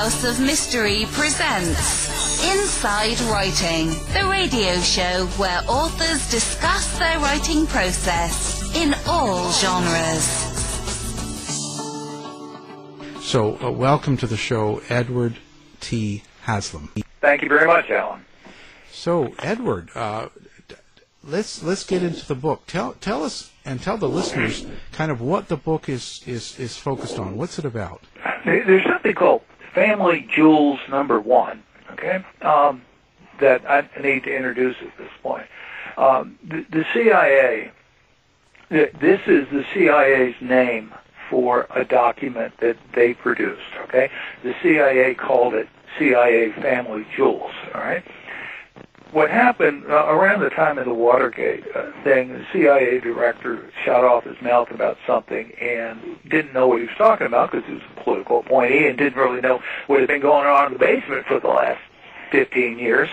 House of Mystery presents Inside Writing, the radio show where authors discuss their writing process in all genres. So, uh, welcome to the show, Edward T. Haslam. Thank you very much, Alan. So, Edward, uh, let's let's get into the book. Tell tell us and tell the listeners kind of what the book is is is focused on. What's it about? There's something called Family Jewels Number One, okay, um, that I need to introduce at this point. Um, the, the CIA, th- this is the CIA's name for a document that they produced, okay? The CIA called it CIA Family Jewels, all right? What happened uh, around the time of the Watergate uh, thing, the CIA director shot off his mouth about something and didn't know what he was talking about because he was a political appointee and didn't really know what had been going on in the basement for the last 15 years.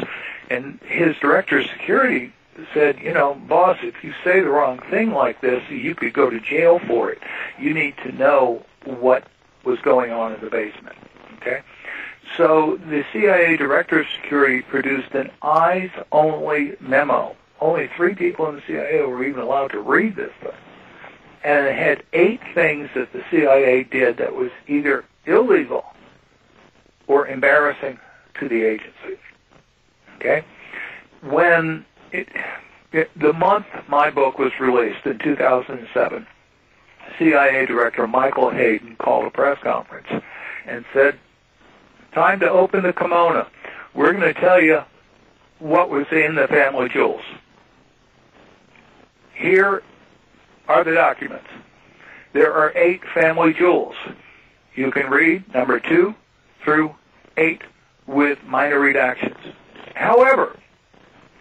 And his director of security said, you know, boss, if you say the wrong thing like this, you could go to jail for it. You need to know what was going on in the basement. Okay? So the CIA Director of Security produced an eyes-only memo. Only three people in the CIA were even allowed to read this thing. And it had eight things that the CIA did that was either illegal or embarrassing to the agency. Okay? When it, it, the month my book was released in 2007, CIA Director Michael Hayden called a press conference and said, time to open the kimono. We're going to tell you what was in the family jewels. Here are the documents. There are eight family jewels. You can read number two through eight with minor redactions. However,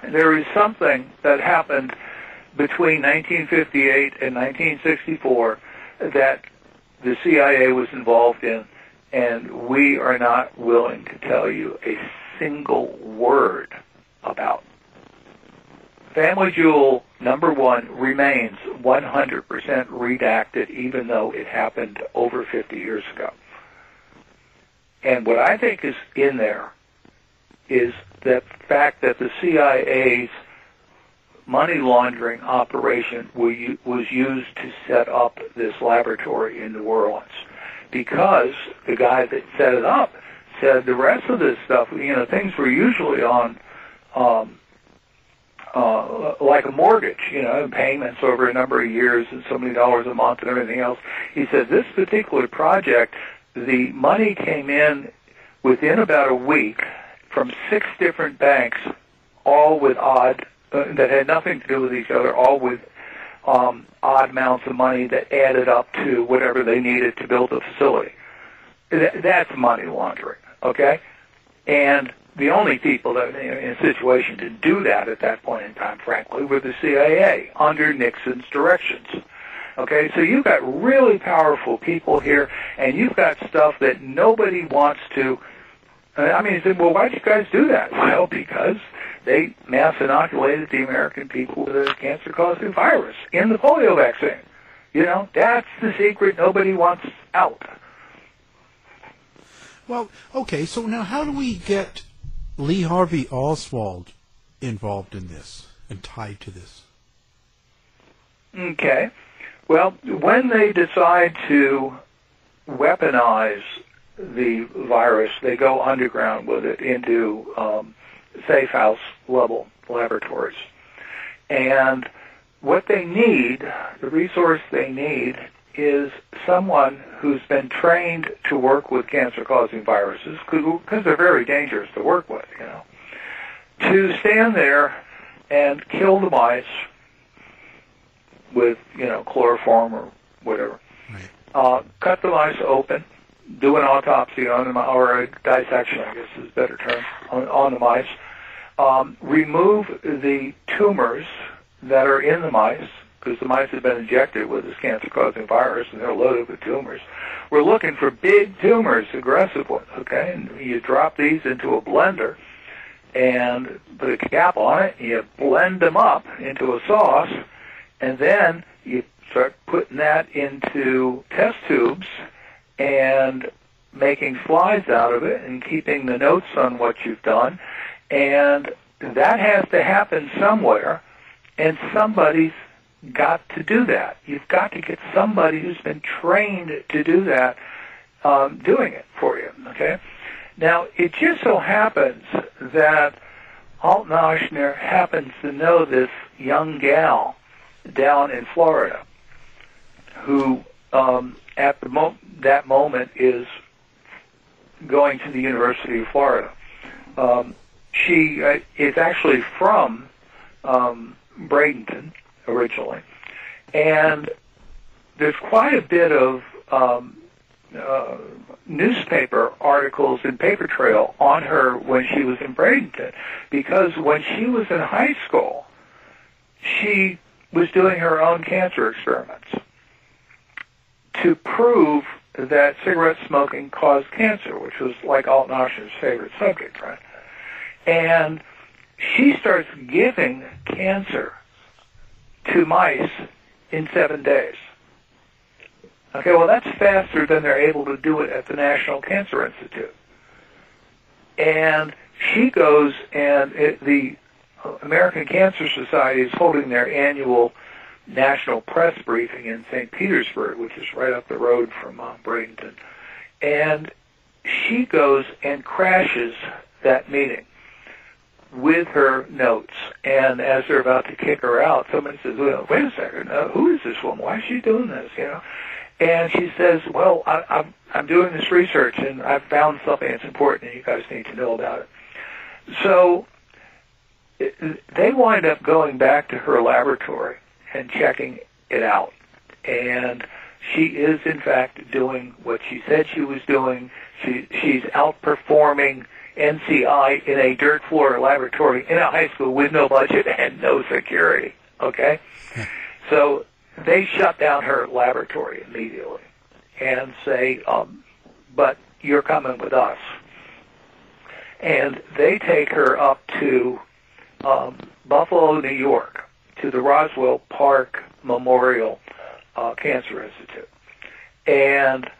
there is something that happened between 1958 and 1964 that the CIA was involved in and we are not willing to tell you a single word about. Family Jewel number one remains 100% redacted, even though it happened over 50 years ago. And what I think is in there is the fact that the CIA's money laundering operation was used to set up this laboratory in New Orleans because the guy that set it up said the rest of this stuff, you know, things were usually on um, uh, like a mortgage, you know, payments over a number of years and so many dollars a month and everything else. He said this particular project, the money came in within about a week from six different banks, all with odd, uh, that had nothing to do with each other, all with um, odd amounts of money that added up to whatever they needed to build the facility. Th- that's money laundering, okay? And the only people that were in a situation to do that at that point in time, frankly, were the CIA under Nixon's directions. Okay, so you've got really powerful people here, and you've got stuff that nobody wants to. I mean, you say, well, why'd you guys do that? Well, because they mass inoculated the American people with a cancer-causing virus in the polio vaccine. You know, that's the secret nobody wants out. Well, okay. So now, how do we get Lee Harvey Oswald involved in this and tied to this? Okay. Well, when they decide to weaponize the virus, they go underground with it into um, safe house level laboratories. And what they need, the resource they need, is someone who's been trained to work with cancer-causing viruses, because they're very dangerous to work with, you know, to stand there and kill the mice with, you know, chloroform or whatever. Right. Uh, cut the mice open, do an autopsy on them, or a dissection, I guess is a better term, on, on the mice. Um, remove the tumors that are in the mice, because the mice have been injected with this cancer-causing virus and they're loaded with tumors. We're looking for big tumors, aggressive ones, okay? And you drop these into a blender and put a cap on it, and you blend them up into a sauce, and then you start putting that into test tubes and making slides out of it and keeping the notes on what you've done. And that has to happen somewhere, and somebody's got to do that. You've got to get somebody who's been trained to do that um, doing it for you. Okay. Now it just so happens that Alton Ochsner happens to know this young gal down in Florida who um, at the mo- that moment is going to the University of Florida. Um, she uh, is actually from um, Bradenton originally, and there's quite a bit of um, uh, newspaper articles and Paper Trail on her when she was in Bradenton, because when she was in high school, she was doing her own cancer experiments to prove that cigarette smoking caused cancer, which was like Alton Ochsner's favorite subject, right? And she starts giving cancer to mice in seven days. Okay, well, that's faster than they're able to do it at the National Cancer Institute. And she goes, and it, the American Cancer Society is holding their annual national press briefing in St. Petersburg, which is right up the road from uh, Bradenton. And she goes and crashes that meeting with her notes. And as they're about to kick her out, somebody says, well, wait a second, uh, who is this woman? Why is she doing this? You know? And she says, well, I, I'm, I'm doing this research and I've found something that's important and you guys need to know about it. So they wind up going back to her laboratory and checking it out. And she is in fact doing what she said she was doing. She, she's outperforming NCI in a dirt floor laboratory in a high school with no budget and no security. Okay? So they shut down her laboratory immediately and say, um, but you're coming with us. And they take her up to um, Buffalo, New York, to the Roswell Park Memorial uh, Cancer Institute, and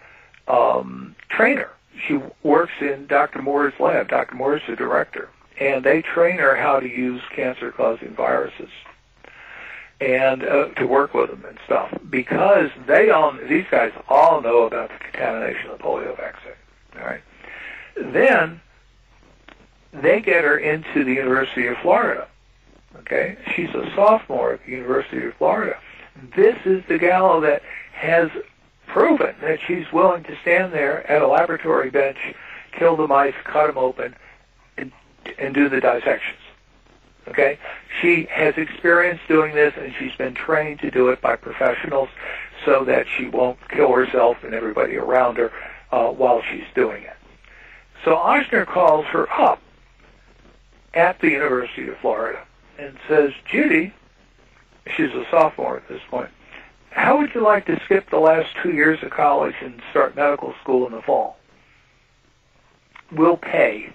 um, train her. She works in Dr. Moore's lab. Dr. Moore's the director, and they train her how to use cancer-causing viruses and uh, to work with them and stuff because they all these guys all know about the contamination of the polio vaccine. All right. Then they get her into the University of Florida. Okay, she's a sophomore at the University of Florida. This is the gal that has proven that she's willing to stand there at a laboratory bench, kill the mice, cut them open, and, and do the dissections. Okay? She has experience doing this and she's been trained to do it by professionals so that she won't kill herself and everybody around her uh, while she's doing it. So Ochsner calls her up at the University of Florida and says, Judy, she's a sophomore at this point, how would you like to skip the last two years of college and start medical school in the fall? We'll pay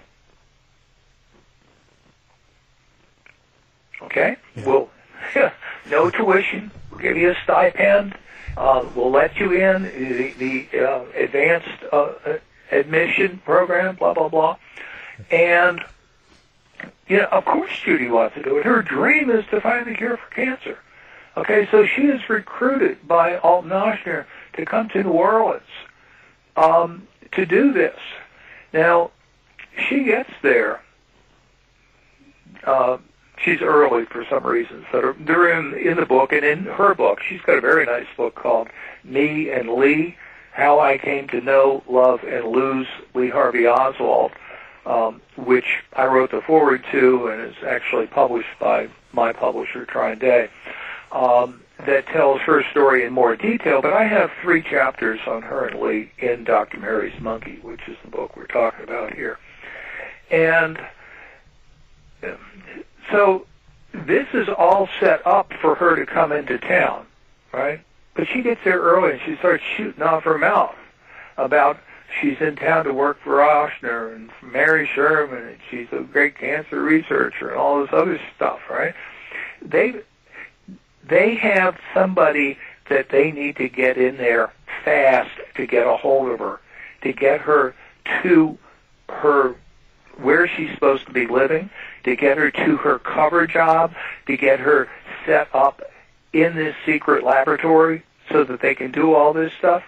Okay? Yeah. We'll no tuition. We'll give you a stipend. Uh, we'll let you in the, the uh, advanced uh, admission program. Blah blah blah. And you know, of course, Judy wants to do it. Her dream is to find the cure for cancer. Okay, so she is recruited by Alton Ochsner to come to New Orleans um, to do this. Now, she gets there. Uh, she's early for some reasons that are they're in in the book and in her book. She's got a very nice book called Me and Lee: How I Came to Know, Love, and Lose Lee Harvey Oswald, um, which I wrote the forward to and is actually published by my publisher TrineDay. Um, that tells her story in more detail, but I have three chapters on her and Lee in Dr. Mary's Monkey, which is the book we're talking about here. And so this is all set up for her to come into town, right? But she gets there early and she starts shooting off her mouth about she's in town to work for Ochsner and for Mary Sherman and she's a great cancer researcher and all this other stuff, right? They they have somebody that they need to get in there fast to get a hold of her. to get her to her where she's supposed to be living, to get her to her cover job, to get her set up in this secret laboratory so that they can do all this stuff.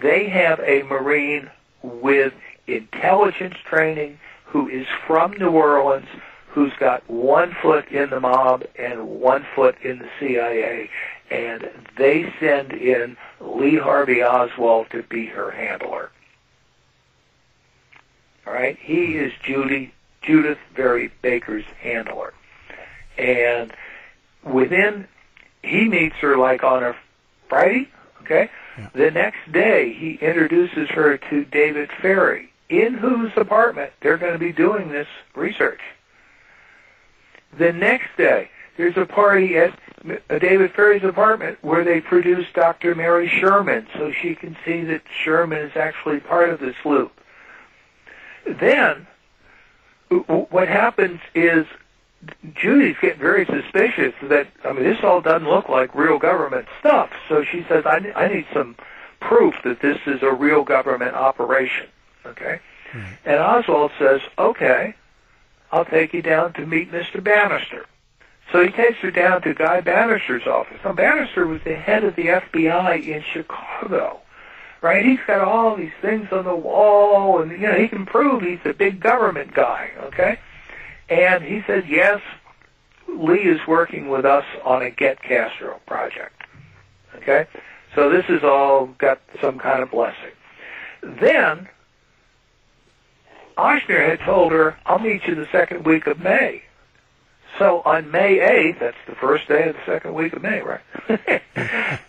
They have a Marine with intelligence training who is from New Orleans, who's got one foot in the mob and one foot in the CIA, and they send in Lee Harvey Oswald to be her handler. All right, he is Judy Judith Vary Baker's handler, and within he meets her like on a Friday. Okay, Yeah. the next day he introduces her to David Ferrie, in whose apartment they're going to be doing this research. The next day, there's a party at uh, David Ferrie's apartment where they produce Dr. Mary Sherman so she can see that Sherman is actually part of this loop. Then, what happens is Judy's getting very suspicious that, I mean, this all doesn't look like real government stuff. So she says, I, I need some proof that this is a real government operation. Okay? And Oswald says, okay, I'll take you down to meet Mr. Banister. So he takes her down to Guy Banister's office. Now, Banister was the head of the FBI in Chicago, right? He's got all these things on the wall, and, you know, he can prove he's a big government guy, okay? And he says, yes, Lee is working with us on a Get Castro project, okay? So this has all got some kind of blessing. Then, Ochsner had told her, I'll meet you the second week of May. So on May 8th, that's the first day of the second week of May, right?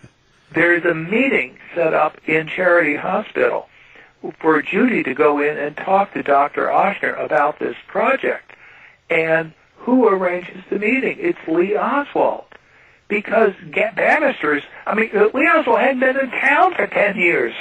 There's a meeting set up in Charity Hospital for Judy to go in and talk to Dr. Ochsner about this project. And who arranges the meeting? It's Lee Oswald. Because Banister's, I mean, uh, Lee Oswald hadn't been in town for 10 years.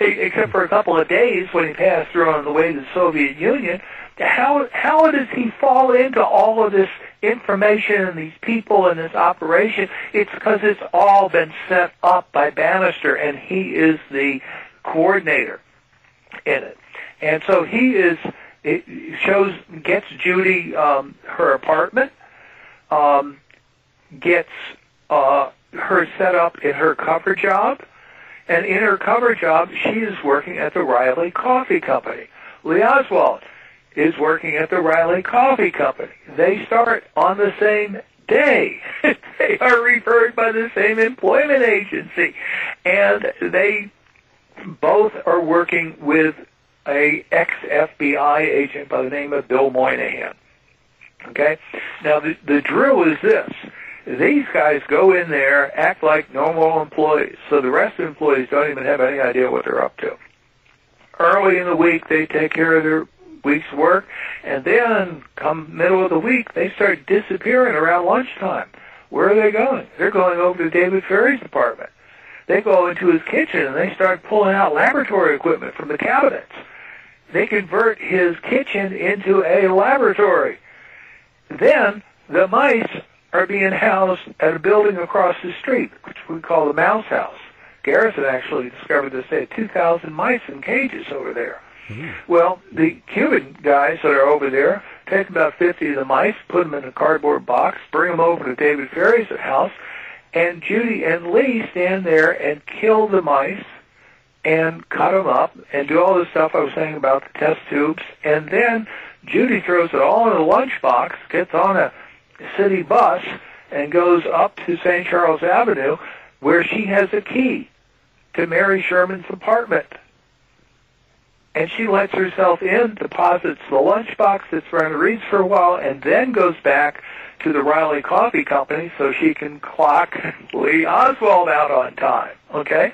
Except for a couple of days when he passed through on the way to the Soviet Union. How, how does he fall into all of this information and these people and this operation? It's because it's all been set up by Banister and he is the coordinator in it. And so he is, it shows, gets Judy um, her apartment, um, gets uh, her set up in her cover job, and in her cover job, she is working at the Reily Coffee Company. Lee Oswald is working at the Reily Coffee Company. They start on the same day. they are referred by the same employment agency. And they both are working with a ex-FBI agent by the name of Bill Monaghan. Okay? Now, the, the drill is this. These guys go in there, act like normal employees, so the rest of the employees don't even have any idea what they're up to. Early in the week, they take care of their week's work, and then come middle of the week, they start disappearing around lunchtime. Where are they going? They're going over to David Ferrie's apartment. They go into his kitchen and they start pulling out laboratory equipment from the cabinets. They convert his kitchen into a laboratory. Then the mice are being housed at a building across the street, which we call the Mouse House. Garrison actually discovered this. They had 2,000 mice in cages over there. Hmm. Well, the Cuban guys that are over there take about 50 of the mice, put them in a cardboard box, bring them over to David Ferrie's house, and Judy and Lee stand there and kill the mice and cut them up and do all the stuff I was saying about the test tubes. And then Judy throws it all in a lunchbox, gets on a city bus, and goes up to St. Charles Avenue where she has a key to Mary Sherman's apartment. And she lets herself in, deposits the lunchbox, around and reads for a while, and then goes back to the Reily Coffee Company so she can clock Lee Oswald out on time. Okay?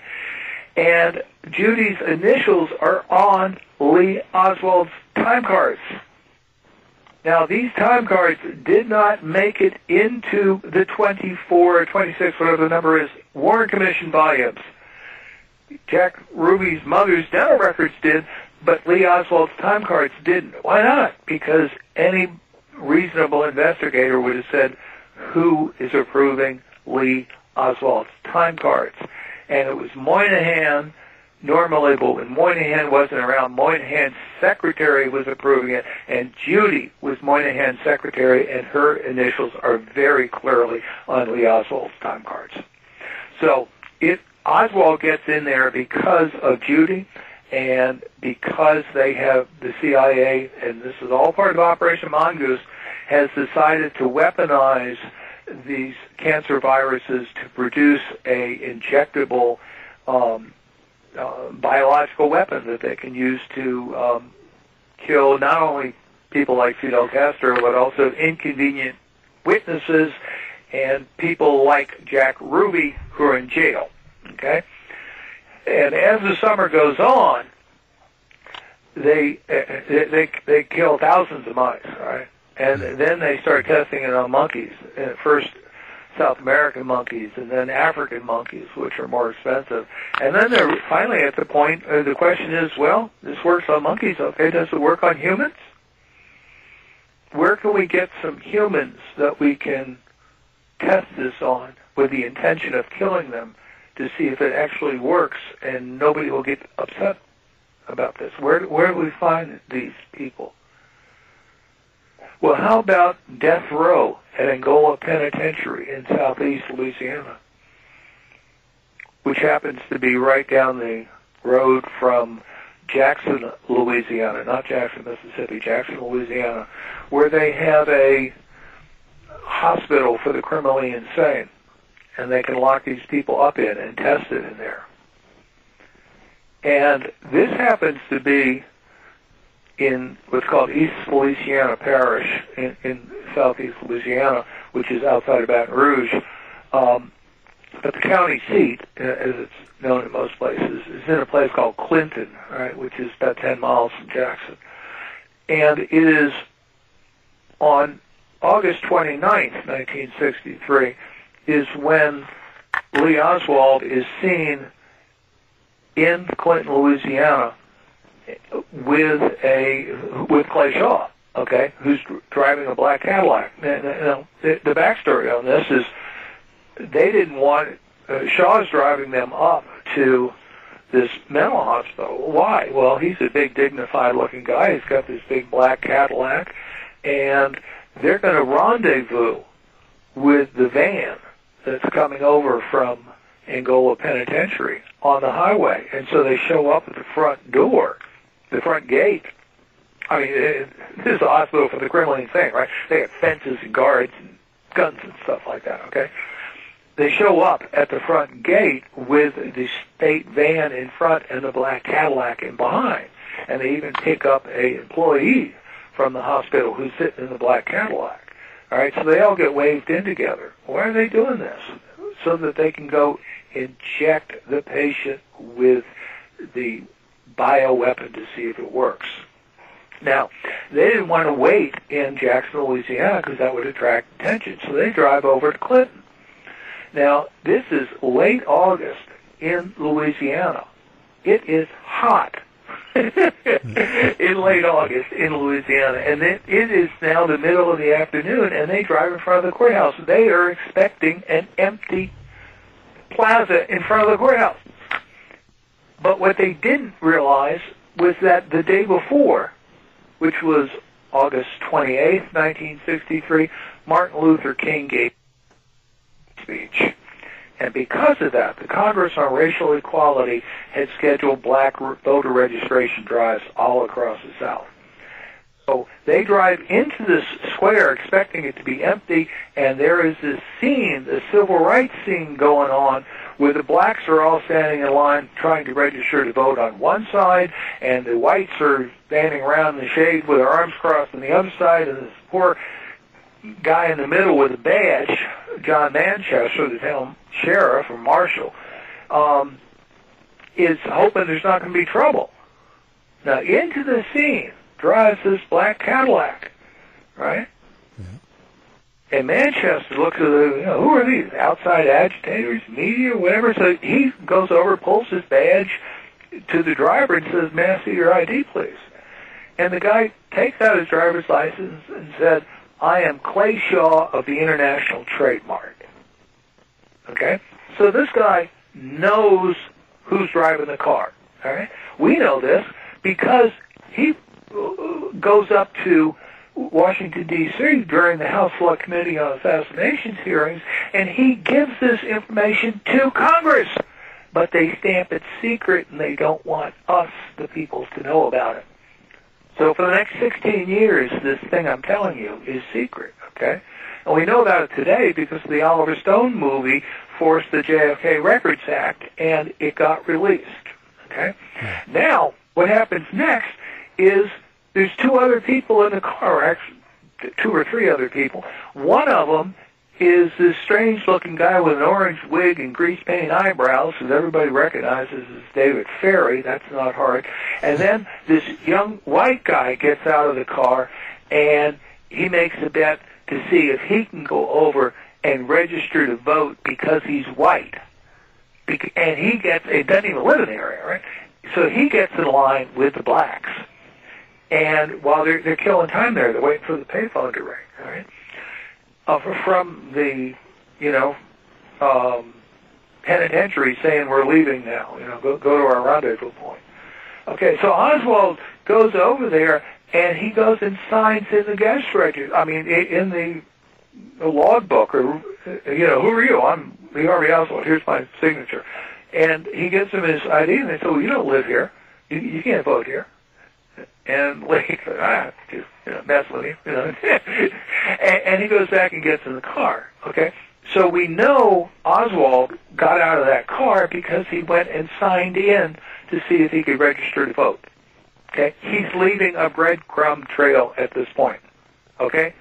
And Judy's initials are on Lee Oswald's time cards. Now, these time cards did not make it into the 24, 26, whatever the number is, Warren Commission volumes. Jack Ruby's mother's dental records did, but Lee Oswald's time cards didn't. Why not? Because any reasonable investigator would have said, who is approving Lee Oswald's time cards? And it was Monaghan, normally, but when Monaghan wasn't around, Monaghan's secretary was approving it, and Judy was Monaghan's secretary, and her initials are very clearly on Lee Oswald's time cards. So it Oswald gets in there because of Judy and because they have the CIA, and this is all part of Operation Mongoose, has decided to weaponize these cancer viruses to produce a injectable um, uh, biological weapon that they can use to um, kill not only people like Fidel Castro, but also inconvenient witnesses and people like Jack Ruby who are in jail. Okay? And as the summer goes on, they they they, they kill thousands of mice, right? And then they start testing it on monkeys. And at first South American monkeys and then African monkeys, which are more expensive. And then they're finally at the point, uh, the question is, well, this works on monkeys, okay, does it work on humans? Where can we get some humans that we can test this on with the intention of killing them to see if it actually works and nobody will get upset about this? Where, where do we find these people? Well, how about death row at Angola Penitentiary in southeast Louisiana, which happens to be right down the road from Jackson, Louisiana, not Jackson, Mississippi, Jackson, Louisiana, where they have a hospital for the criminally insane, and they can lock these people up in and test it in there. And this happens to be in what's called East Feliciana Parish in, in southeast Louisiana, which is outside of Baton Rouge. Um, but the county seat, uh, as it's known in most places, is in a place called Clinton, right, which is about 10 miles from Jackson. And it is on August 29th, 1963, is when Lee Oswald is seen in Clinton, Louisiana, with a with Clay Shaw, okay, who's driving a black Cadillac. Now, the, the backstory on this is they didn't want uh, Shaw's driving them up to this mental hospital. Why? Well, he's a big, dignified-looking guy. He's got this big black Cadillac, and they're going to rendezvous with the van that's coming over from Angola Penitentiary on the highway. And so they show up at the front door the front gate. I mean, it, this is a hospital for the criminally insane, right? They have fences and guards and guns and stuff like that, okay? They show up at the front gate with the state van in front and the black Cadillac in behind. And they even pick up a employee from the hospital who's sitting in the black Cadillac. All right, so they all get waved in together. Why are they doing this? So that they can go inject the patient with the bioweapon to see if it works. Now, they didn't want to wait in Jackson, Louisiana, because that would attract attention, so they drive over to Clinton. Now, this is late August in Louisiana. It is hot in late August in Louisiana, and it, it is now the middle of the afternoon, and they drive in front of the courthouse. They are expecting an empty plaza in front of the courthouse. But what they didn't realize was that the day before, which was August 28, 1963, Martin Luther King gave a speech. And because of that, the Congress on Racial Equality had scheduled black voter registration drives all across the South. So they drive into this square expecting it to be empty, and there is this scene, the civil rights scene going on where the blacks are all standing in line trying to register to vote on one side, and the whites are standing around in the shade with their arms crossed on the other side, and this poor guy in the middle with a badge, John Manchester, the town sheriff or marshal, um, is hoping there's not going to be trouble. Now, into the scene drives this black Cadillac, right? And Manchester looks at the, you know, who are these? Outside agitators, media, whatever. So he goes over, pulls his badge to the driver and says, may I see your ID, please? And the guy takes out his driver's license and said, I am Clay Shaw of the International Trade Mart. Okay? So this guy knows who's driving the car. All right, we know this because he goes up to Washington D.C. during the House Select Committee on Assassinations hearings, and he gives this information to Congress. But they stamp it secret, and they don't want us, the people, to know about it. So for the next 16 years, this thing I'm telling you is secret. Okay, and we know about it today because the Oliver Stone movie forced the JFK Records Act, and it got released. Okay, hmm. now what happens next is there's two other people in the car, actually two or three other people. One of them is this strange-looking guy with an orange wig and grease paint eyebrows that everybody recognizes as David Ferrie. That's not hard. And then this young white guy gets out of the car, and he makes a bet to see if he can go over and register to vote because he's white. And he gets, it doesn't even live in the area, right? So he gets in line with the blacks. And while they're, they're killing time there, they're waiting for the payphone to ring, all right? Uh, from the, you know, um, penitentiary saying we're leaving now, you know, go, go to our rendezvous point. Okay, so Oswald goes over there and he goes and signs in the guest register. I mean, in the, the logbook, or you know, who are you? I'm Lee Harvey Oswald. Here's my signature. And he gives him his ID, and they say, "Well, you don't live here. You, you can't vote here." And said, "I ah, just you know, mess with him." You know, and, and he goes back and gets in the car. Okay. So we know Oswald got out of that car because he went and signed in to see if he could register to vote. Okay? He's leaving a breadcrumb trail at this point. Okay?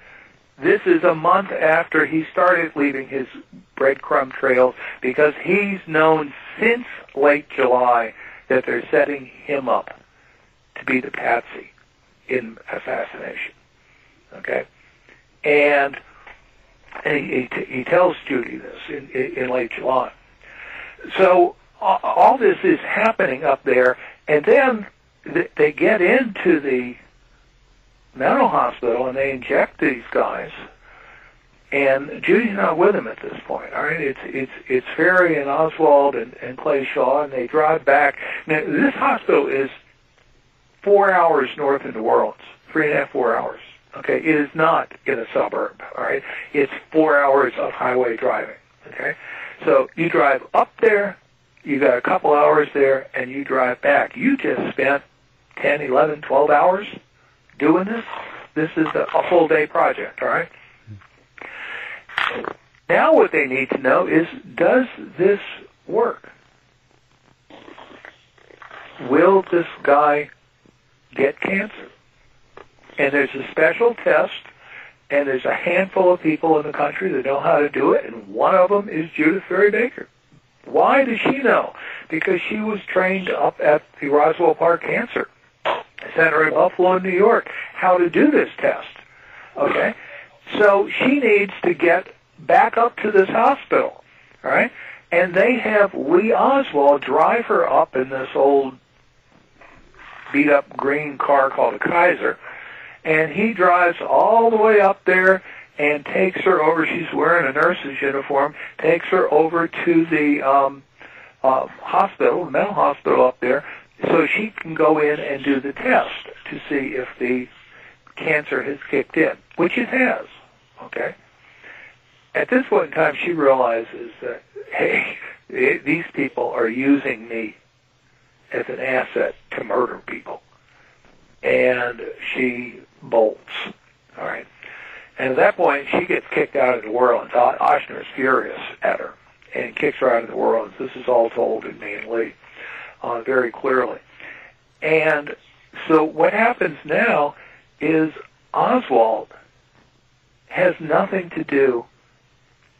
This is a month after he started leaving his breadcrumb trails because he's known since late July that they're setting him up to be the patsy in assassination. Okay? And, he, he, he tells Judy this in, in, in late July. So all this is happening up there, and then they get into the mental hospital and they inject these guys. And Judy's not with him at this point. All right, it's it's it's Ferrie and Oswald and, and Clay Shaw, and they drive back. Now, this hospital is four hours north of New Orleans, three and a half, four hours. Okay, it is not in a suburb. All right, it's four hours of highway driving. Okay, so you drive up there, you got a couple hours there, and you drive back. You just spent 10, 11, 12 hours doing this. This is a, a full day project, all right? Now what they need to know is, does this work? Will this guy get cancer? And there's a special test, and there's a handful of people in the country that know how to do it, and one of them is Judith Vary Baker. Why does she know? Because she was trained up at the Roswell Park Cancer Center in Buffalo, New York, how to do this test. Okay? So she needs to get back up to this hospital. All right? And they have Lee Oswald drive her up in this old beat up green car called a Kaiser. And he drives all the way up there and takes her over. She's wearing a nurse's uniform. Takes her over to the um, uh, hospital, the mental hospital up there, so she can go in and do the test to see if the cancer has kicked in, which it has. Okay. At this point in time, she realizes that hey, these people are using me as an asset to murder people, and she bolts. All right. And at that point, she gets kicked out of New Orleans. Ochsner is furious at her and kicks her out of New Orleans. This is all told in and Lee uh, very clearly. And so what happens now is Oswald has nothing to do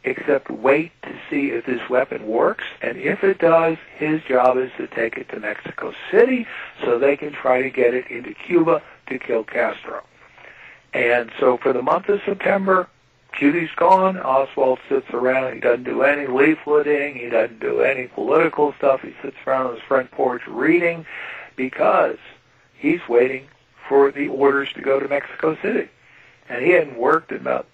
except wait to see if this weapon works, and if it does, his job is to take it to Mexico City so they can try to get it into Cuba to kill Castro. And so for the month of September, Judy's gone. Oswald sits around. He doesn't do any leafleting. He doesn't do any political stuff. He sits around on his front porch reading because he's waiting for the orders to go to Mexico City. And he hadn't worked in about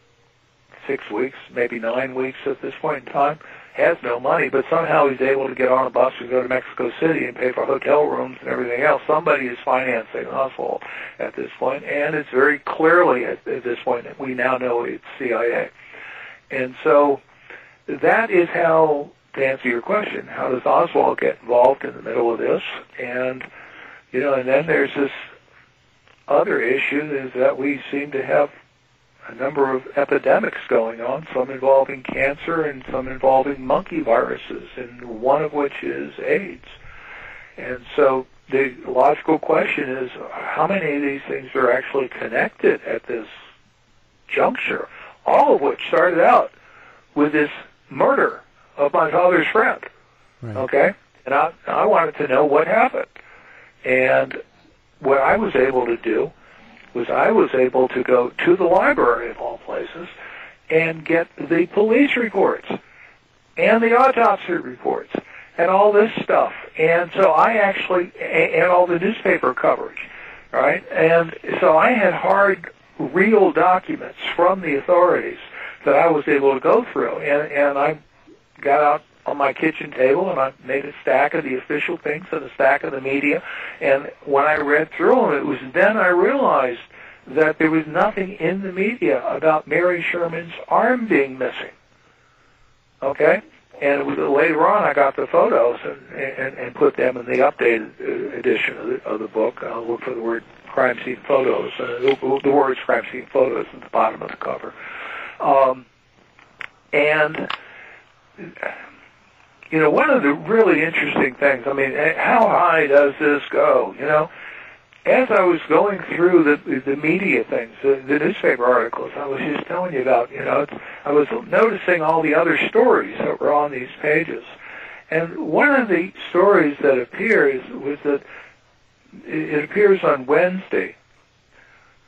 six weeks, maybe nine weeks at this point in time. has no money, but somehow he's able to get on a bus and go to Mexico City and pay for hotel rooms and everything else. Somebody is financing Oswald at this point, and it's very clearly at, at this point that we now know it's CIA. And so that is how, to answer your question, how does Oswald get involved in the middle of this? And, you know, and then there's this other issue is that we seem to have a number of epidemics going on, some involving cancer and some involving monkey viruses, and one of which is AIDS. And so the logical question is how many of these things are actually connected at this juncture, all of which started out with this murder of my father's friend. Right. Okay? And I, I wanted to know what happened. And what I was able to do was I was able to go to the library of all places and get the police reports and the autopsy reports and all this stuff. And so I actually and all the newspaper coverage, right? And so I had hard real documents from the authorities that I was able to go through and and I got out on my kitchen table and I made a stack of the official things and a stack of the media. And when I read through them, it was then I realized that there was nothing in the media about Mary Sherman's arm being missing. Okay? And it was later on I got the photos and, and, and put them in the updated uh, edition of the, of the book. I'll look for the word crime scene photos. Uh, the, the words crime scene photos at the bottom of the cover. Um, and you know, one of the really interesting things, I mean, eh, how high does this go? You know, as I was going through the the media things, the, the newspaper articles, I was just telling you about, you know, I was noticing all the other stories that were on these pages. And one of the stories that appears was that it appears on Wednesday,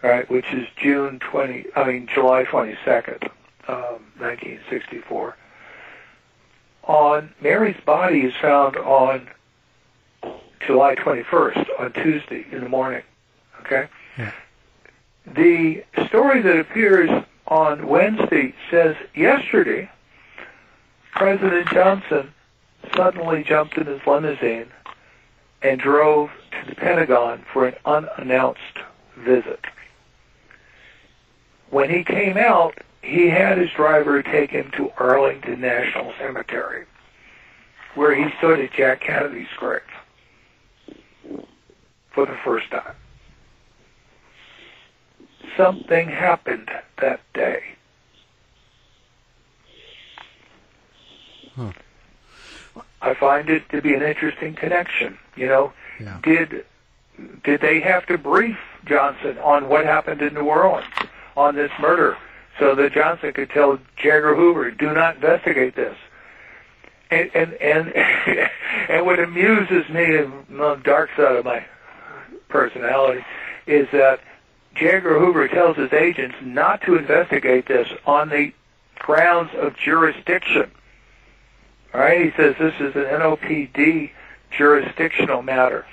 right, which is June 20, I mean, July 22nd, um, 1964 on Mary's body is found on July 21st, on Tuesday in the morning. Okay? Yeah. The story that appears on Wednesday says yesterday, President Johnson suddenly jumped in his limousine and drove to the Pentagon for an unannounced visit. When he came out, he had his driver take him to Arlington National Cemetery, where he stood at Jack Kennedy's grave for the first time. Something happened that day. Huh. I find it to be an interesting connection. You know, Yeah. did did they have to brief Johnson on what happened in New Orleans on this murder so that Johnson could tell J. Edgar Hoover, do not investigate this? And and and, and what amuses me, the dark side of my personality, is that J. Edgar Hoover tells his agents not to investigate this on the grounds of jurisdiction. All right, he says this is an NOPD jurisdictional matter.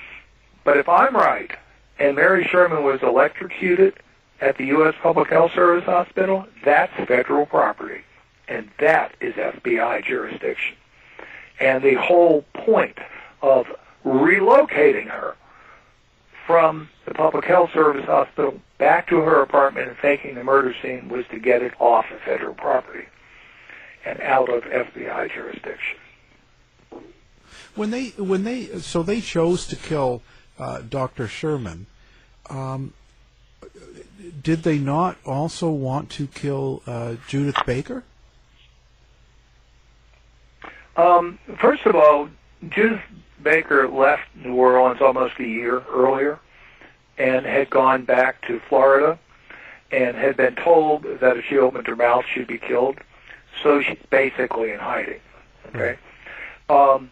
But if I'm right, and Mary Sherman was electrocuted at the U.S. Public Health Service Hospital, that's federal property. And that is FBI jurisdiction. And the whole point of relocating her from the Public Health Service Hospital back to her apartment and faking the murder scene was to get it off of federal property and out of FBI jurisdiction. When they when they so they chose to kill uh, Dr. Sherman. Um, did they not also want to kill uh, Judith Baker? Um, first of all, Judith Baker left New Orleans almost a year earlier and had gone back to Florida and had been told that if she opened her mouth, she'd be killed. So she's basically in hiding. Okay. Um,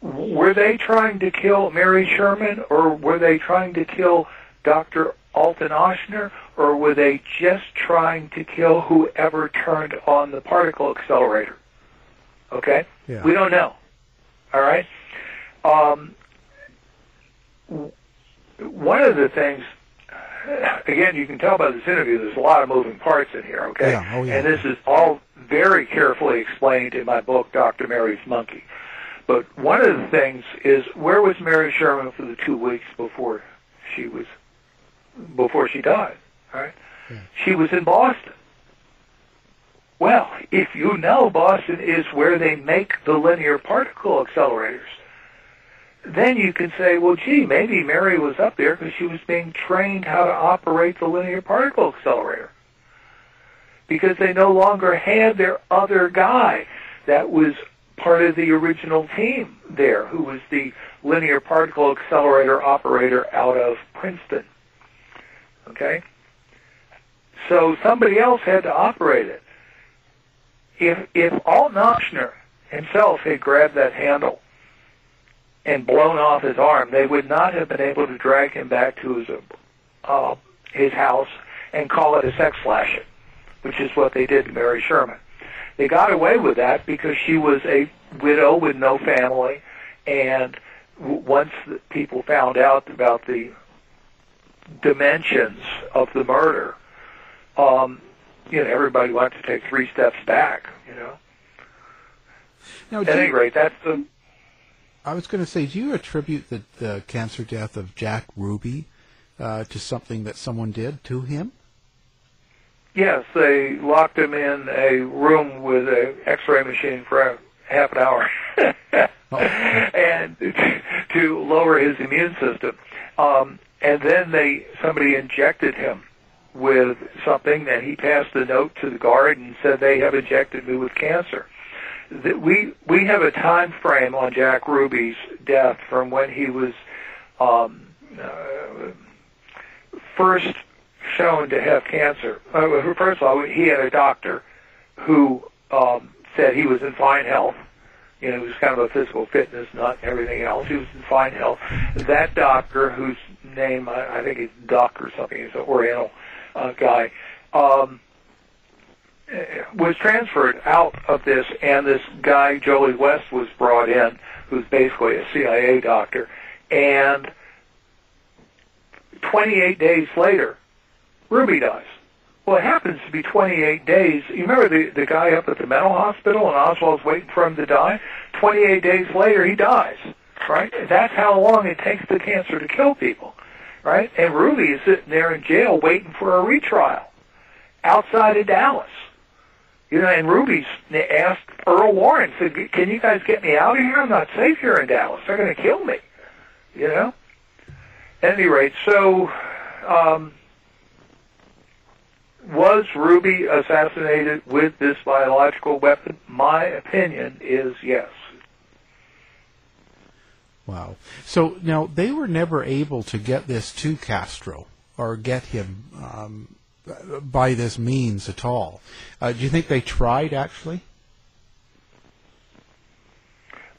were they trying to kill Mary Sherman, or were they trying to kill Dr. Alton Ochsner, or were they just trying to kill whoever turned on the particle accelerator? Okay? Yeah. We don't know. All right? Um, one of the things again, you can tell by this interview, there's a lot of moving parts in here, okay? Yeah. Oh, yeah. And this is all very carefully explained in my book, Dr. Mary's Monkey. But one of the things is, where was Mary Sherman for the two weeks before she was, before she died, right? Yeah. She was in Boston. Well, if you know Boston is where they make the linear particle accelerators, then you can say, well, gee, maybe Mary was up there because she was being trained how to operate the linear particle accelerator. Because they no longer had their other guy that was part of the original team there, who was the linear particle accelerator operator out of Princeton. Okay? So somebody else had to operate it. If, if Alt Ochsner himself had grabbed that handle and blown off his arm, they would not have been able to drag him back to his uh, his house and call it a sex flashing, which is what they did to Mary Sherman. They got away with that because she was a widow with no family, and once the people found out about the dimensions of the murder, um, you know, everybody wanted to take three steps back. You know. Now, At any you- rate, that's the I was going to say, do you attribute the, the cancer death of Jack Ruby uh, to something that someone did to him? Yes, they locked him in a room with an X-ray machine for half an hour, and to lower his immune system. Um, and then they somebody injected him with something, and he passed a note to the guard and said they have injected me with cancer. That we we have a time frame on Jack Ruby's death from when he was um, uh, first shown to have cancer. Uh, first of all, he had a doctor who um, said he was in fine health. You know, he was kind of a physical fitness nut and everything else. He was in fine health. That doctor, whose name I, I think is Duck or something, he's an Oriental uh, guy, um, was transferred out of this, and this guy Jolly West was brought in, who's basically a CIA doctor, and 28 days later, Ruby dies. Well, it happens to be 28 days. You remember the, the guy up at the mental hospital and Oswald's waiting for him to die? 28 days later, he dies, right? That's how long it takes the cancer to kill people, right? And Ruby is sitting there in jail waiting for a retrial outside of Dallas. You know, and Ruby's asked Earl Warren, said, can you guys get me out of here? I'm not safe here in Dallas. They're going to kill me, you know? At any rate, so... Um, was Ruby assassinated with this biological weapon? My opinion is yes. Wow. So now they were never able to get this to Castro or get him um, by this means at all. Uh, do you think they tried actually?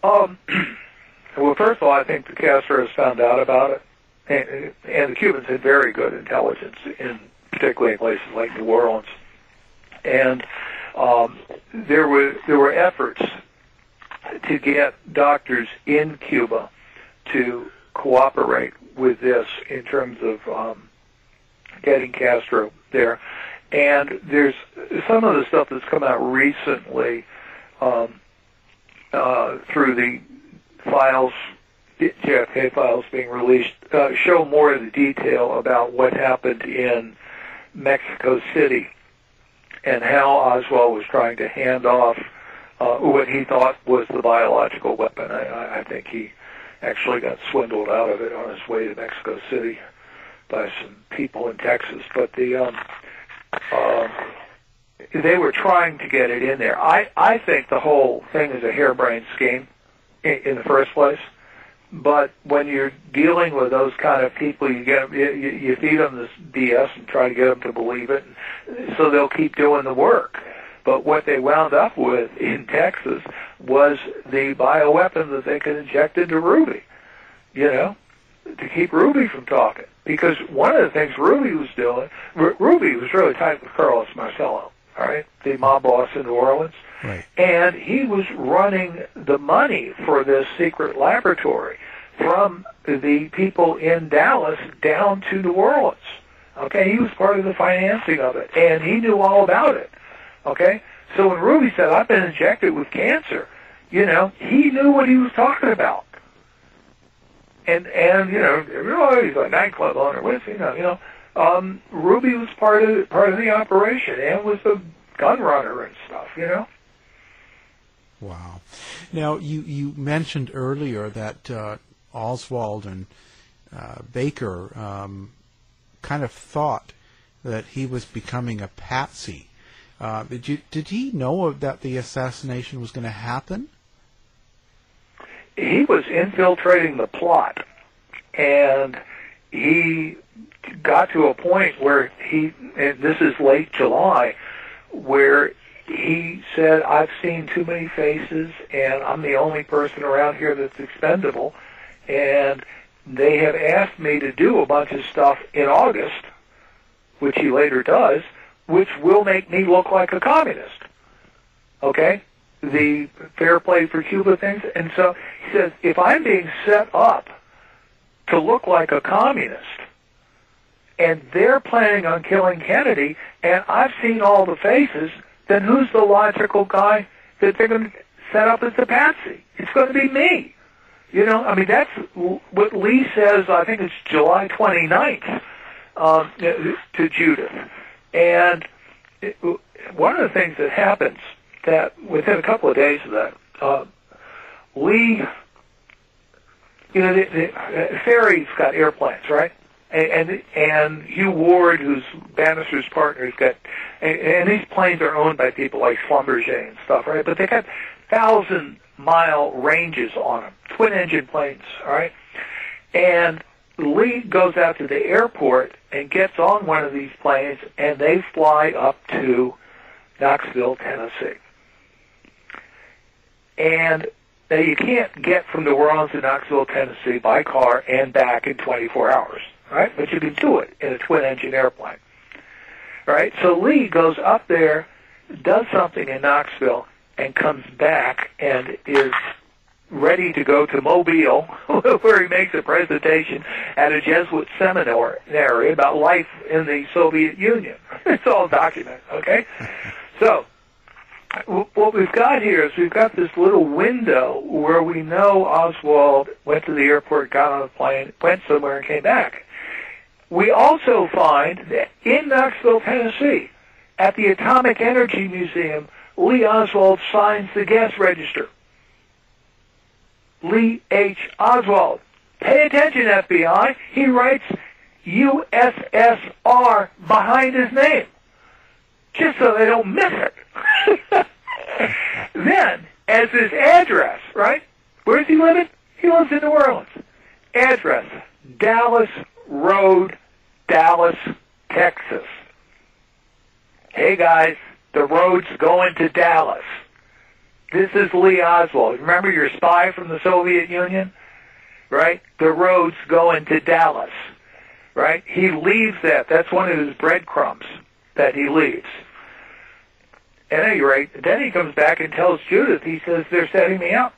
Um, well, first of all, I think the Castros found out about it, and, and the Cubans had very good intelligence, in particularly in places like New Orleans, and um, there were there were efforts to get doctors in Cuba to cooperate with this in terms of um, getting Castro there. And there's some of the stuff that's come out recently um, uh, through the files, JFK files being released, uh, show more of the detail about what happened in Mexico City and how Oswald was trying to hand off uh, what he thought was the biological weapon. I, I- I think he actually got swindled out of it on his way to Mexico City by some people in Texas. But the um, uh, they were trying to get it in there. I I think the whole thing is a harebrained scheme in, in the first place. But when you're dealing with those kind of people, you get you, you you feed them this BS and try to get them to believe it, so they'll keep doing the work. But what they wound up with in Texas was the bioweapon that they could inject into Ruby, you know, to keep Ruby from talking. Because one of the things Ruby was doing, Ru- Ruby was really tight with Carlos Marcello, all right, the mob boss in New Orleans. Right. And he was running the money for this secret laboratory from the people in Dallas down to New Orleans. Okay, he was part of the financing of it, and he knew all about it. Okay, so when Ruby said, "I've been injected with cancer," you know, he knew what he was talking about. And and you know, oh, he's a nightclub owner. What's you know, you know, um, Ruby was part of part of the operation and was a gun runner and stuff. You know. Wow. Now you you mentioned earlier that uh, Oswald and uh, Baker um, kind of thought that he was becoming a patsy. Uh, did you did he know that the assassination was going to happen? He was infiltrating the plot, and he got to a point where he. And this is late July, where he said, "I've seen too many faces, and I'm the only person around here that's expendable." And they have asked me to do a bunch of stuff in August, which he later does, which will make me look like a communist. Okay? The fair play for Cuba things. And so he says, if I'm being set up to look like a communist, and they're planning on killing Kennedy, and I've seen all the faces, then who's the logical guy that they're going to set up as the patsy? It's going to be me. You know, I mean, that's what Lee says, I think it's July 29th, um, to Judith. And it, one of the things that happens that within a couple of days of that, uh, Lee, you know, the, the uh, Ferrie's got airplanes, right? And, and and Hugh Ward, who's Banister's partner, has got, and, and these planes are owned by people like Schlumberger and stuff, right? But they got thousand mile ranges on them, twin engine planes, all right? And Lee goes out to the airport and gets on one of these planes, and they fly up to Knoxville, Tennessee. And now you can't get from New Orleans to Knoxville, Tennessee by car and back in 24 hours, right? But you can do it in a twin engine airplane, right? So Lee goes up there, does something in Knoxville, and comes back and is ready to go to Mobile, where he makes a presentation at a Jesuit seminary about life in the Soviet Union. it's all documented, okay? So, what we've got here is we've got this little window where we know Oswald went to the airport, got on a plane, went somewhere, and came back. We also find that in Knoxville, Tennessee, at the Atomic Energy Museum, Lee Oswald signs the gas register. Lee H. Oswald. Pay attention, FBI. He writes USSR behind his name, just so they don't miss it. then, as his address, right? Where's he living? He lives in New Orleans. Address, Dallas Road, Dallas, Texas. Hey guys, the road's going to Dallas. This is Lee Oswald. Remember your spy from the Soviet Union? Right? The road's going to Dallas. Right? He leaves that. That's one of his breadcrumbs that he leaves. At any rate, then he comes back and tells Judith, he says, they're setting me up.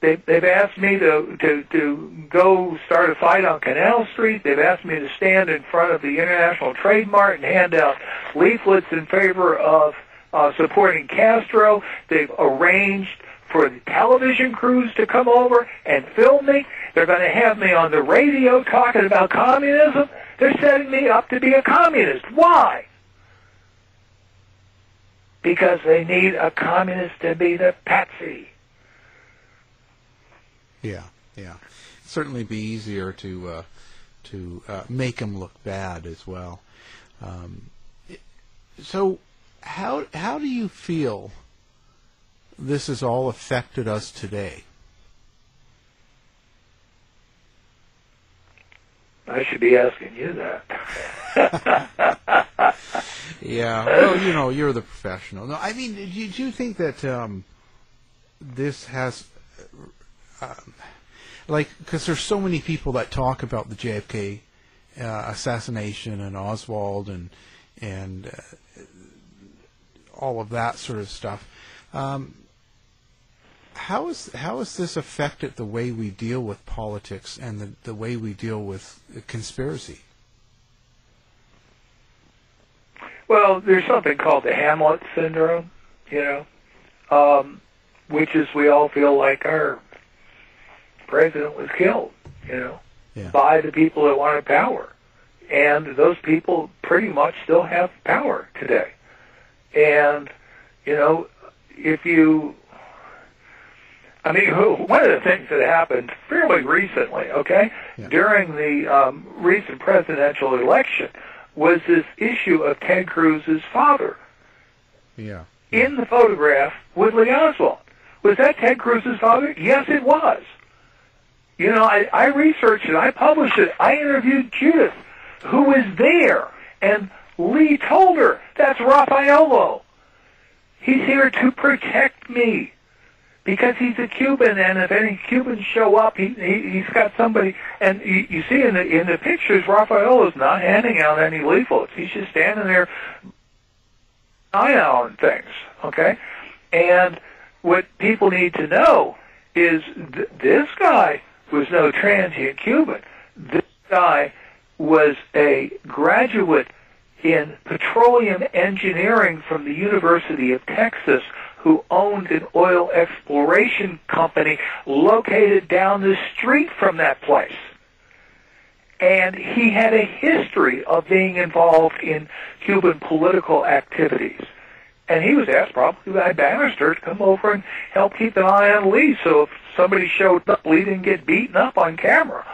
They, they've asked me to, to, to go start a fight on Canal Street. They've asked me to stand in front of the International Trade Mart and hand out leaflets in favor of uh, supporting Castro. They've arranged for the television crews to come over and film me. They're going to have me on the radio talking about communism. They're setting me up to be a communist. Why? Because they need a communist to be the patsy. Yeah, yeah. Certainly be easier to uh, to uh, make him look bad as well. Um, so how how do you feel this has all affected us today? I should be asking you that. yeah, well, you know, you're the professional. No, I mean, do you, do you think that um, this has, um, like, because there's so many people that talk about the JFK uh, assassination and Oswald and and uh, all of that sort of stuff. Um, how is how has this affected the way we deal with politics and the, the way we deal with conspiracy? Well, there's something called the Hamlet syndrome, you know, um, which is we all feel like our president was killed, you know, Yeah. by the people that wanted power. And those people pretty much still have power today. And, you know, if you, I mean, one of the things that happened fairly recently, okay, Yeah. during the um, recent presidential election was this issue of Ted Cruz's father Yeah. in the photograph with Lee Oswald. Was that Ted Cruz's father? Yes, it was. You know, I, I researched it. I published it. I interviewed Judith, who was there, and Lee told her, that's Raffaello. He's here to protect me because he's a Cuban, and if any Cubans show up, he, he he's got somebody. And you, you see in the in the pictures, Raffaello's not handing out any leaflets. He's just standing there, eye on things. Okay, and what people need to know is th- this guy was no transient Cuban. This guy was a graduate in petroleum engineering from the University of Texas who owned an oil exploration company located down the street from that place. And he had a history of being involved in Cuban political activities. And he was asked probably by Banister to come over and help keep an eye on Lee so if somebody showed up, Lee didn't get beaten up on camera,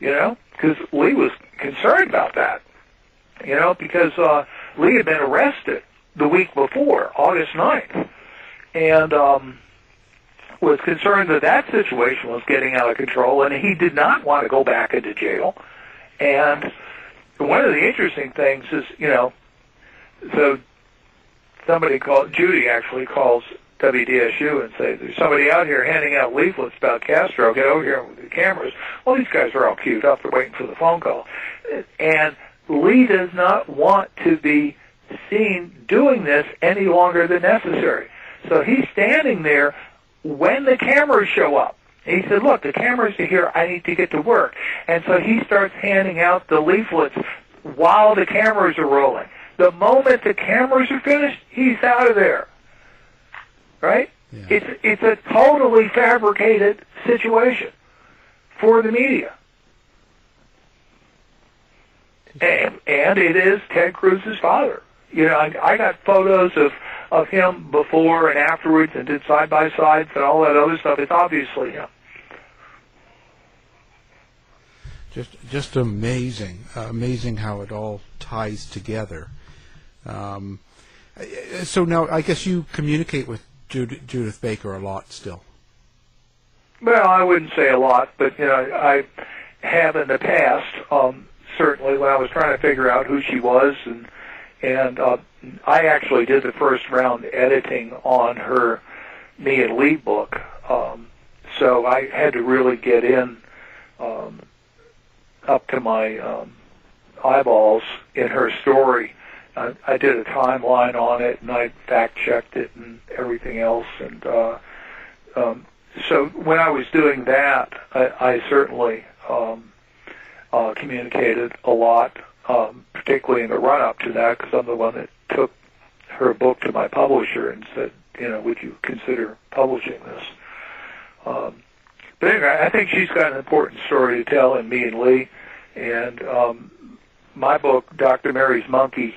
you know, because Lee was concerned about that, you know, because uh, Lee had been arrested the week before, August 9th, and um, was concerned that that situation was getting out of control, and he did not want to go back into jail. And one of the interesting things is, you know, so somebody called Judy actually calls WDSU and says there's somebody out here handing out leaflets about Castro. Get over here with the cameras. Well, these guys are all queued up. They're waiting for the phone call. And Lee does not want to be seen doing this any longer than necessary. So he's standing there when the cameras show up. He said, look, the cameras are here. I need to get to work. And so he starts handing out the leaflets while the cameras are rolling. The moment the cameras are finished, he's out of there. Right? Yeah. It's it's a totally fabricated situation for the media. And and it is Ted Cruz's father. You know, I, I got photos of of him before and afterwards, and did side by sides and all that other stuff. It's obviously him. Just just amazing, uh, amazing how it all ties together. Um, so now, I guess you communicate with Jud- Judith Baker a lot still. Well, I wouldn't say a lot, but you know, I have in the past. Um, certainly, when I was trying to figure out who she was, and and uh, I actually did the first round editing on her Me and Lee book, um, so I had to really get in um, up to my um, eyeballs in her story. I, I did a timeline on it, and I fact checked it and everything else, and. Uh, um, so when I was doing that, I, I certainly um, uh, communicated a lot, um, particularly in the run-up to that, because I'm the one that took her book to my publisher and said, you know, would you consider publishing this? Um, but anyway, I think she's got an important story to tell in Me and Lee, and um, my book, Dr. Mary's Monkey.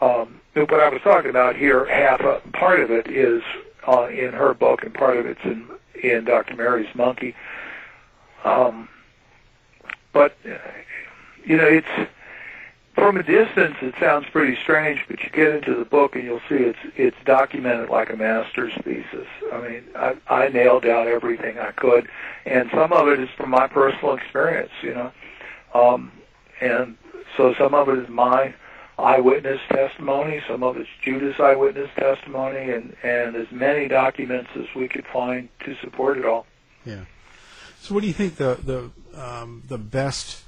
Um, what I was talking about here, half a, part of it is uh, in her book, and part of it's in in Dr. Mary's Monkey. Um, but uh, you know, it's from a distance it sounds pretty strange, but you get into the book and you'll see it's it's documented like a master's thesis. I mean, I, I nailed down everything I could, and some of it is from my personal experience. You know, um, and so some of it is my eyewitness testimony, some of it's Judith's eyewitness testimony, and, and as many documents as we could find to support it all. Yeah. So, what do you think the the um, the best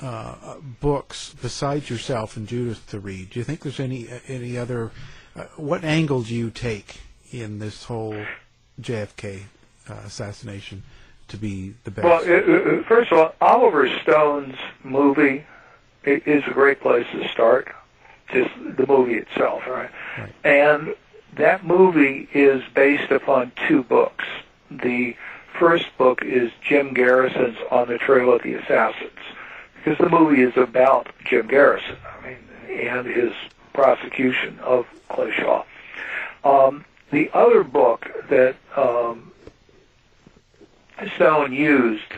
uh, books besides yourself and Judith to read? Do you think there's any any other? Uh, what angle do you take in this whole JFK uh, assassination to be the best? Well, first of all, Oliver Stone's movie is a great place to start. just the movie itself, right? right? And that movie is based upon two books. The first book is Jim Garrison's On the Trail of the Assassins, because the movie is about Jim Garrison, I mean, and his prosecution of Clay Shaw. Um, the other book that um, Stone used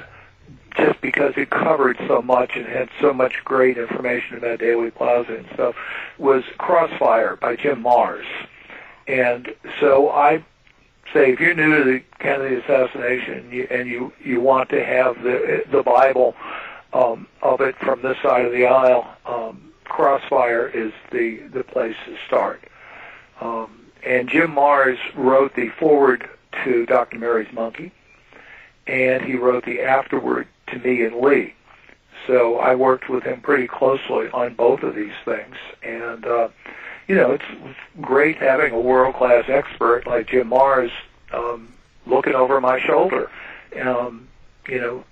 just because it covered so much and had so much great information about Dealey Plaza and stuff, was Crossfire by Jim Marrs. And so I say, if you're new to the Kennedy assassination and you, and you, you want to have the the Bible um, of it from this side of the aisle, um, Crossfire is the the place to start. Um, and Jim Marrs wrote the foreword to Dr. Mary's Monkey, and he wrote the afterword to me and Lee. So I worked with him pretty closely on both of these things, and uh, you know it's, it's great having a world class expert like Jim Marrs um, looking over my shoulder. Um, you know,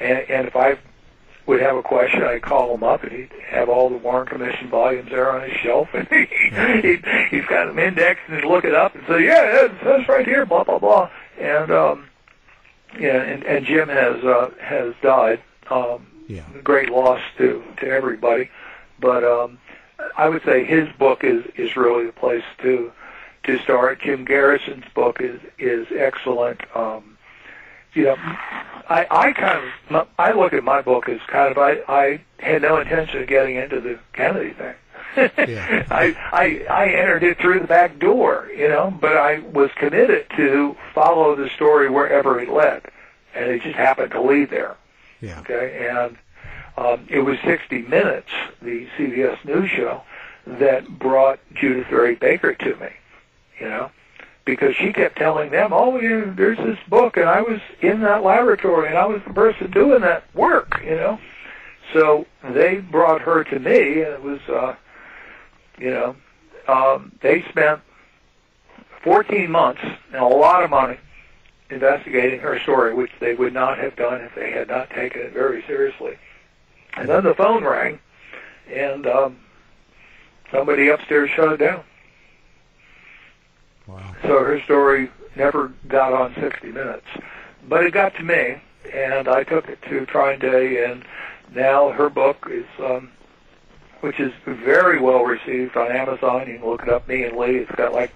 and, and if I would have a question, I'd call him up, and he'd have all the Warren Commission volumes there on his shelf, and he, he'd, he's got them indexed, and he'd look it up and say, "Yeah, that's, that's right here," blah blah blah, and um, yeah, and, and Jim has uh, has died. Um, yeah. Great loss to to everybody, but um, I would say his book is is really the place to to start. Jim Garrison's book is is excellent. Um, you know, I I kind of I look at my book as kind of I I had no intention of getting into the Kennedy thing. yeah. I, I I entered it through the back door, you know, but I was committed to follow the story wherever it led, and it just happened to lead there. Yeah. Okay, and um, it was 60 Minutes, the CBS News show, that brought Judith Vary Baker to me, you know, because she kept telling them, "Oh, yeah, there's this book," and I was in that laboratory, and I was the person doing that work, you know. So they brought her to me, and it was. Uh, you know, um, they spent 14 months and a lot of money investigating her story, which they would not have done if they had not taken it very seriously. And then the phone rang, and um, somebody upstairs shut it down. Wow. So her story never got on 60 Minutes, but it got to me, and I took it to TrineDay and now her book is um, which is very well received on Amazon. You can look it up, Me and Lee. It's got like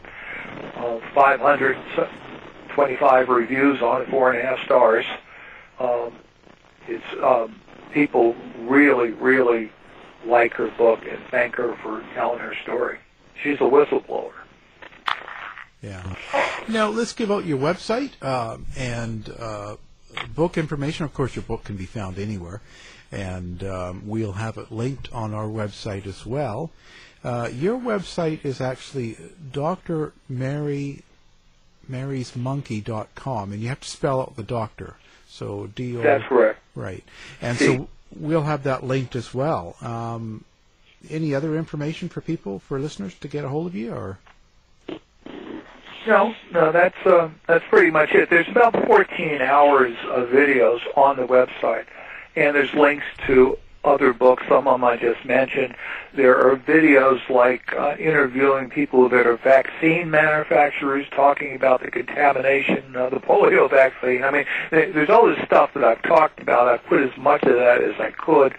uh, 525 reviews on it, four and a half stars. Um, it's um, people really, really like her book and thank her for telling her story. She's a whistleblower. Yeah. Now let's give out your website uh, and uh, book information. Of course, your book can be found anywhere and um, we'll have it linked on our website as well. Uh, your website is actually Dr. Mary marysmonkey.com, and you have to spell out the doctor. So D O. That's correct. Right, and so we'll have that linked as well. Um, any other information for people, for listeners, to get a hold of you, or? No, no, that's uh, that's pretty much it. There's about 14 hours of videos on the website and there's links to other books, some of them I just mentioned. There are videos like uh, interviewing people that are vaccine manufacturers talking about the contamination of the polio vaccine. I mean, there's all this stuff that I've talked about. I've put as much of that as I could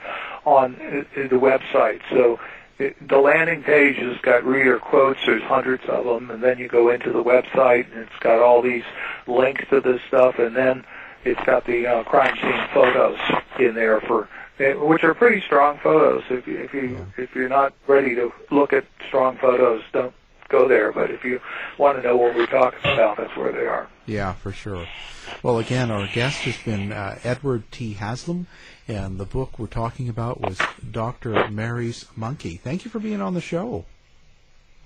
on the website. So the landing page has got reader quotes. There's hundreds of them, and then you go into the website, and it's got all these links to this stuff, and then it's got the uh, crime scene photos in there for which are pretty strong photos. If you, if you yeah. if you're not ready to look at strong photos, don't go there. But if you want to know what we're talking about, that's where they are. Yeah, for sure. Well, again, our guest has been uh, Edward T. Haslam, and the book we're talking about was Dr. Mary's Monkey. Thank you for being on the show.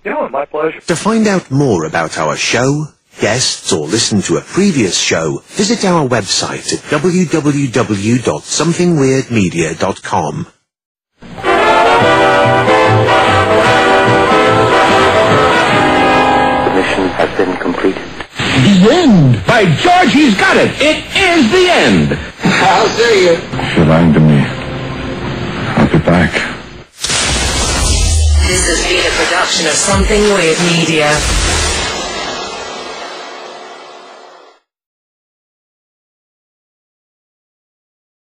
Yeah, my pleasure. To find out more about our show guests, or listen to a previous show, visit our website at www.somethingweirdmedia.com. The mission has been completed. The end! By George, he's got it! It is the end! I'll see you. If you're lying to me, I'll be back. This has been a production of Something Weird Media.